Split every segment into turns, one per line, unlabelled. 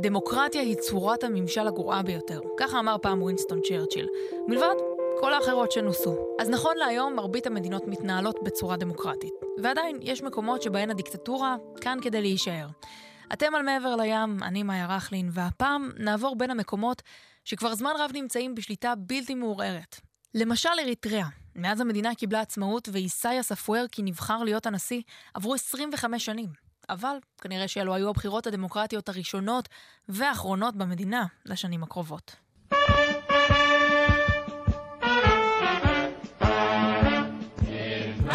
דמוקרטיה היא צורת הממשל הגרועה ביותר. ככה אמר פעם ווינסטון צ'רצ'יל. מלבד כל האחרות שנוסו. אז נכון להיום, מרבית המדינות מתנהלות בצורה דמוקרטית. ועדיין, יש מקומות שבהן הדיקטטורה כאן כדי להישאר. אתם על מעבר לים, אני מאיה רכלין, והפעם נעבור בין המקומות שכבר זמן רב נמצאים בשליטה בלתי מעורערת. למשל אריתריאה. מאז המדינה קיבלה עצמאות ואיסאיאס אפוארקי נבחר להיות הנשיא, עברו 25 שנים. אבל כנראה שאלו היו הבחירות הדמוקרטיות הראשונות והאחרונות במדינה לשנים הקרובות.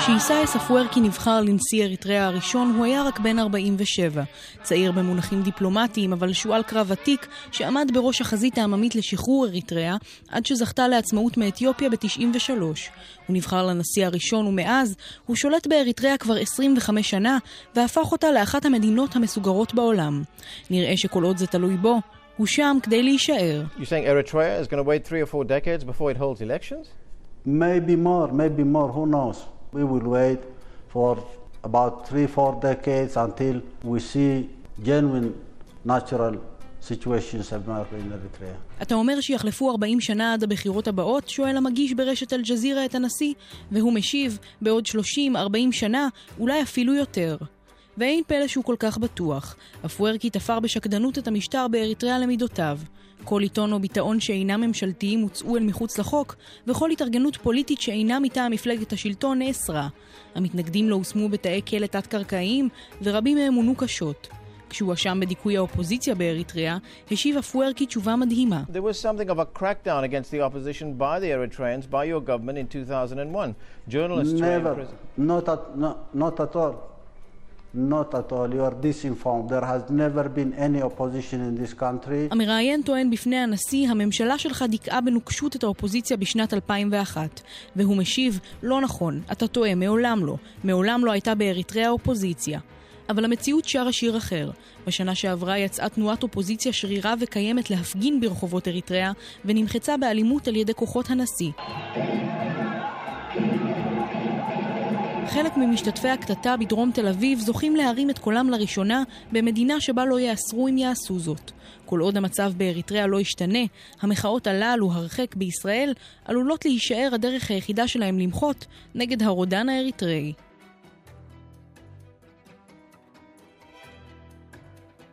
כשאיסאיס אפוארקי נבחר לנשיא אריתריאה הראשון, הוא היה רק בן 47. צעיר במונחים דיפלומטיים, אבל שועל קרב ותיק, שעמד בראש החזית העממית לשחרור אריתריאה, עד שזכתה לעצמאות מאתיופיה ב-93. הוא נבחר לנשיא הראשון, ומאז הוא שולט באריתריאה כבר 25 שנה, והפך אותה לאחת המדינות המסוגרות בעולם. נראה שכל עוד זה תלוי בו, הוא שם כדי להישאר.
Maybe more, maybe more, who knows? We will wait for about three, four decades until we see genuine natural situations emerge in Eritrea.
אתה אומר שיחלפו 40 שנה עד הבחירות הבאות? שואל המגיש ברשת אל-ג'זירה את הנשיא, והוא משיב, בעוד 30-40 שנה, אולי אפילו יותר. ואין פלא שהוא כל כך בטוח. אפוארקי תפר בשקדנות את המשטר באריתריאה למידותיו. כל עיתון או ביטאון שאינם ממשלתיים הוצאו אל מחוץ לחוק, וכל התארגנות פוליטית שאינה מטעם מפלגת השלטון נאסרה. המתנגדים לא הושמו בתאי כלא תת-קרקעיים, ורבים מהם מונו קשות. כשהוא הואשם בדיכוי האופוזיציה באריתריאה, השיב אפוארקי תשובה מדהימה. There was something of a crackdown against the opposition by the Eritreans, by your government in 2001. Journalists Never. Not at, no, not at all. Not at all. You are disinformed. There has never been any opposition in this country. המראיין טוען בפני הנשיא, הממשלה שלך דיכאה בנוקשות את האופוזיציה בשנת 2001. והוא משיב, לא נכון, אתה טועה, מעולם לא. מעולם לא הייתה באריתריאה אופוזיציה. אבל המציאות שרה שיר אחר. בשנה שעברה יצאה תנועת אופוזיציה שרירה וקיימת להפגין ברחובות אריתריאה, ונמחצה באלימות על ידי כוחות הנשיא. חלק ממשתתפי הקטטה בדרום תל אביב זוכים להרים את קולם לראשונה במדינה שבה לא יאסרו אם יעשו זאת. כל עוד המצב באריתריאה לא ישתנה, המחאות הללו הרחק בישראל עלולות להישאר הדרך היחידה שלהם למחות נגד הרודן האריתראי.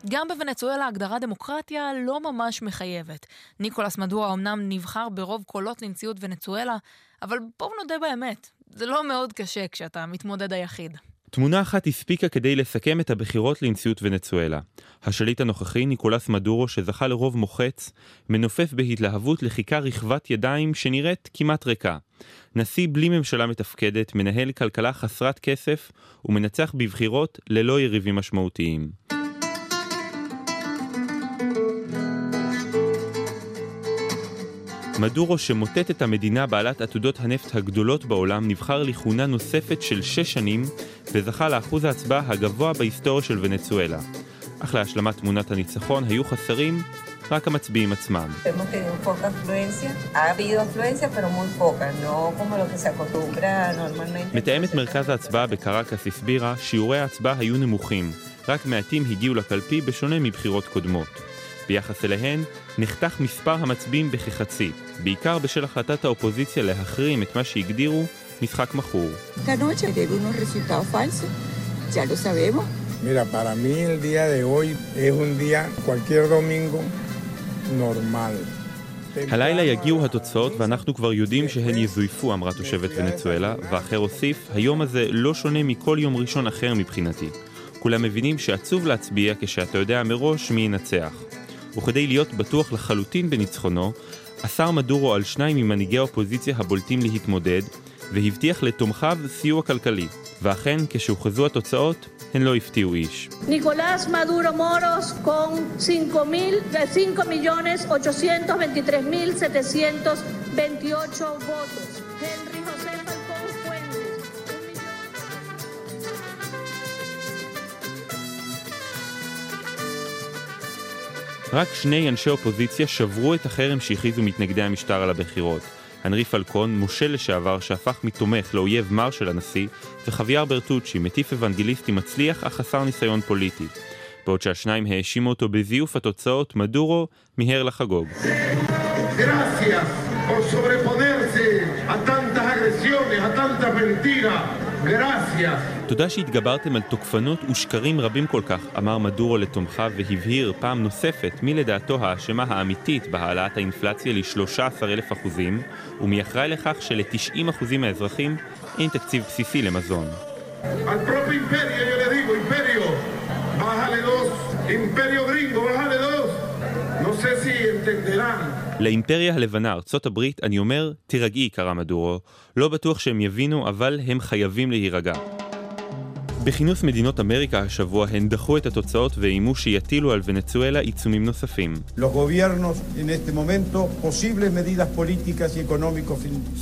גם בוונצואלה הגדרה דמוקרטיה לא ממש מחייבת. ניקולס מדורה אמנם נבחר ברוב קולות לנשיאות ונצואלה, אבל בואו נודה באמת, זה לא מאוד קשה כשאתה המתמודד היחיד.
תמונה אחת הספיקה כדי לסכם את הבחירות לנשיאות ונצואלה. השליט הנוכחי, ניקולס מדורו, שזכה לרוב מוחץ, מנופף בהתלהבות לכיכר רחבת ידיים שנראית כמעט ריקה. נשיא בלי ממשלה מתפקדת, מנהל כלכלה חסרת כסף ומנצח בבחירות ללא יריבים משמעותיים. מדורו שמוטט את המדינה בעלת עתודות הנפט הגדולות בעולם נבחר לכהונה נוספת של שש שנים וזכה לאחוז ההצבעה הגבוה בהיסטוריה של ונצואלה. אך להשלמת תמונת הניצחון היו חסרים רק המצביעים עצמם. מתאמת מרכז ההצבעה בקרקס הסבירה, שיעורי ההצבעה היו נמוכים, רק מעטים הגיעו לקלפי בשונה מבחירות קודמות. ביחס אליהן, נחתך מספר המצביעים בכחצי, בעיקר בשל החלטת האופוזיציה להחרים את מה שהגדירו משחק מכור. Mira, para mí el día de hoy es un día, cualquier domingo, normal. הלילה יגיעו התוצאות ואנחנו כבר יודעים שהן יזויפו, אמרה תושבת ונצואלה, ואחר הוסיף, היום הזה לא שונה מכל יום ראשון אחר מבחינתי. כולם מבינים שעצוב להצביע כשאתה יודע מראש מי ינצח. וכדי להיות בטוח לחלוטין בניצחונו, אסר מדורו על שניים ממנהיגי האופוזיציה הבולטים להתמודד, והבטיח לתומכיו סיוע כלכלי. ואכן, כשהוכרזו התוצאות, הן לא הפתיעו איש. ניקולס מדורו מורוס con 5,823,728 votos. רק שני אנשי אופוזיציה שברו את החרם שהכריזו מתנגדי המשטר על הבחירות. הנרי פלקון, מושל לשעבר שהפך מתומך לאויב מר של הנשיא, וחוויאר ברטוצ'י, מטיף אוונגליסטי מצליח אך חסר ניסיון פוליטי. בעוד שהשניים האשימו אותו בזיוף התוצאות, מדורו מיהר לחגוג. תודה שהתגברתם על תוקפנות ושקרים רבים כל כך, אמר מדורו לתומכיו והבהיר פעם נוספת מי לדעתו האשמה האמיתית בהעלאת האינפלציה ל-13,000 אחוזים, ומי אחראי לכך של-90 אחוזים מהאזרחים אין תקציב בסיסי למזון. Al propio imperio yo le digo, imperio, bájale dos, imperio gringo, bájale dos. No sé si entenderán. לאימפריה הלבנה, ארצות הברית, אני אומר, תירגעי, קרא מדורו. לא בטוח שהם יבינו, אבל הם חייבים להירגע. בכינוס מדינות אמריקה השבוע הן דחו את התוצאות ואיימו שיטילו על ונצואלה עיצומים נוספים.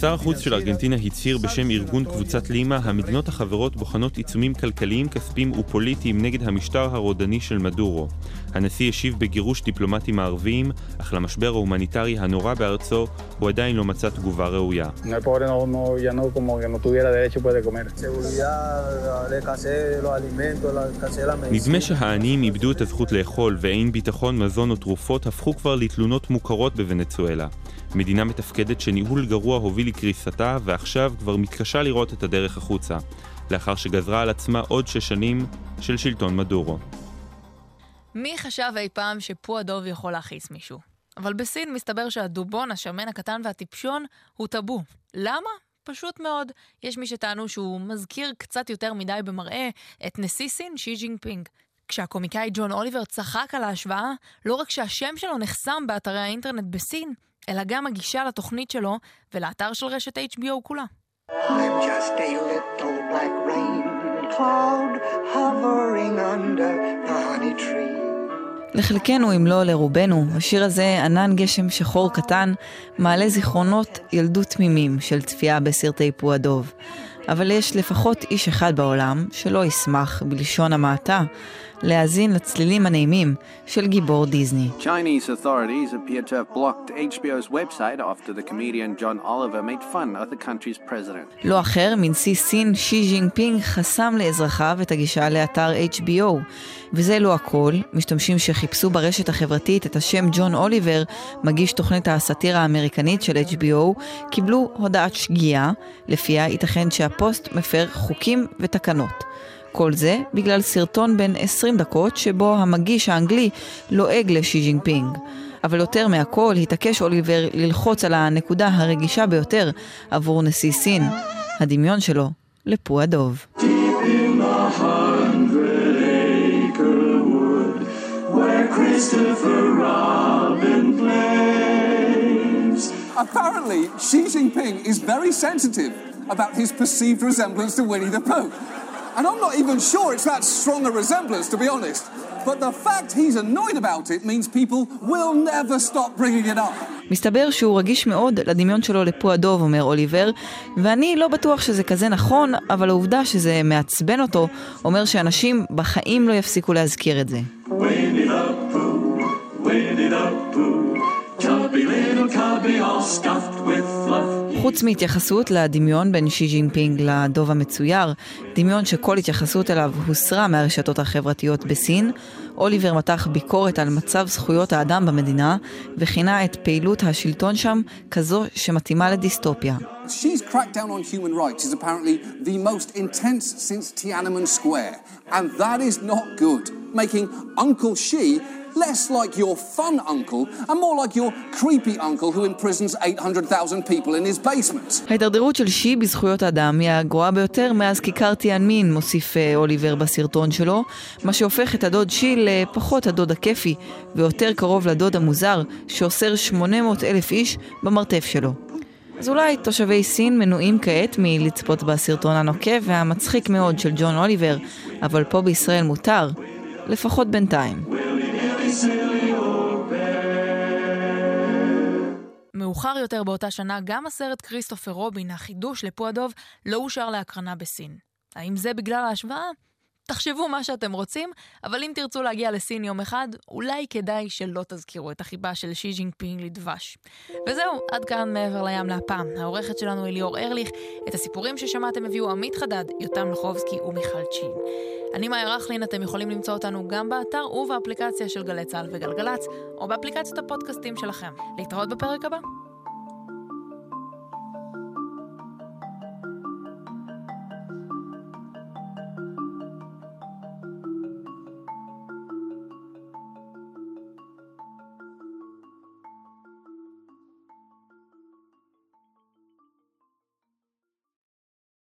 שר החוץ של ארגנטינה הצהיר בשם ארגון קבוצת לימה, המדינות החברות בוחנות עיצומים כלכליים, כספיים ופוליטיים נגד המשטר הרודני של מדורו. הנשיא השיב בגירוש דיפלומטים מערביים, אך למשבר ההומניטרי הנורא בארצו הוא עדיין לא מצא תגובה ראויה. נדמה שהעניים איבדו את הזכות לאכול ואין ביטחון, מזון או תרופות הפכו כבר לתלונות מוכרות בוונצואלה. מדינה מתפקדת שניהול גרוע הוביל לקריסתה ועכשיו כבר מתקשה לראות את הדרך החוצה, לאחר שגזרה על עצמה עוד שש שנים של שלטון מדורו.
מי חשב אי פעם שפו הדוב יכול להכעיס מישהו? אבל בסין מסתבר שהדובון, השמן הקטן והטיפשון הוא טאבו. למה? פשוט מאוד. יש מי שטענו שהוא מזכיר קצת יותר מדי במראה את נשיא סין, שי ג'ינגפינג. כשהקומיקאי ג'ון אוליבר צחק על ההשוואה, לא רק שהשם שלו נחסם באתרי האינטרנט בסין, אלא גם הגישה לתוכנית שלו ולאתר של רשת HBO כולה. I'm just a little black rain cloud hovering under the honey tree. לחלקנו, אם לא לרובנו, השיר הזה, ענן גשם שחור קטן, מעלה זיכרונות ילדות תמימים של צפייה בסרטי פועדוב. אבל יש לפחות איש אחד בעולם שלא ישמח, בלשון המעטה, להאזין לצלילים הנעימים של גיבור דיסני. Chinese authorities appear to have blocked HBO's website after the comedian John Oliver made fun of the country's president. לא אחר מנשיא סין שי ז'ינפינג חסם לאזרחיו את הגישה לאתר HBO. וזה לא הכל, משתמשים שחיפשו ברשת החברתית את השם ג'ון אוליבר, מגיש תוכנית הסאטירה האמריקנית של HBO, קיבלו הודעת שגיאה, לפיה ייתכן שהפוסט מפר חוקים ותקנות. כל זה בגלל סרטון בן 20 דקות שבו המגיש האנגלי לועג לשי ג'ינפינג. אבל יותר מהכל התעקש אוליבר ללחוץ על הנקודה הרגישה ביותר עבור נשיא סין, הדמיון שלו לפו הדוב. Apparently, Xi Jinping is very sensitive about his perceived resemblance to Winnie the Pooh. And I'm not even sure it's that strong a resemblance, to be honest. But the fact he's annoyed about it means people will never stop bringing it up. מסתבר שהוא רגיש מאוד לדמיון שלו לפו הדוב, אומר אוליבר, ואני לא בטוח שזה כזה נכון, אבל העובדה שזה מעצבן אותו, אומר שאנשים בחיים לא יפסיקו להזכיר את זה. חוץ מהתייחסות לדמיון בין שי ג'ינפינג לדוב המצויר, דמיון שכל התייחסות אליו הוסרה מהרשתות החברתיות בסין, אוליבר מתח ביקורת על מצב זכויות האדם במדינה, וכינה את פעילות השלטון שם כזו שמתאימה לדיסטופיה. And that is not good, making Uncle Xi less like your fun uncle and more like your creepy uncle who imprisons 800,000 people in his basement. ההידרדרות של שי בזכויות האדם היא הגרועה ביותר מאז כיכר תיאנמין, מוסיף אוליבר בסרטון שלו, מה שהופך את הדוד שי לפחות הדוד הכיפי, ויותר קרוב לדוד המוזר, שאוסר 800 אלף איש במרתף שלו. אז אולי תושבי סין מנועים כעת מלצפות בסרטון הנוקב והמצחיק מאוד של ג'ון אוליבר, אבל פה בישראל מותר, לפחות בינתיים. מאוחר יותר באותה שנה, גם הסרט כריסטופר רובין, החידוש לפו הדב, לא אושר להקרנה בסין. האם זה בגלל ההשוואה?
תחשבו מה שאתם רוצים, אבל אם תרצו להגיע לסין יום אחד, אולי כדאי שלא תזכירו את החיבה של שי ג'ינפינג לדבש. וזהו, עד כאן מעבר לים להפעם. העורכת שלנו היא ליאור ארליך. את הסיפורים ששמעתם הביאו עמית חדד, יותם לחובסקי ומיכל צ'ין. אני מאיה רכלין, אתם יכולים למצוא אותנו גם באתר ובאפליקציה של גלי צה"ל וגלגלצ, או באפליקציות הפודקאסטים שלכם. להתראות בפרק הבא.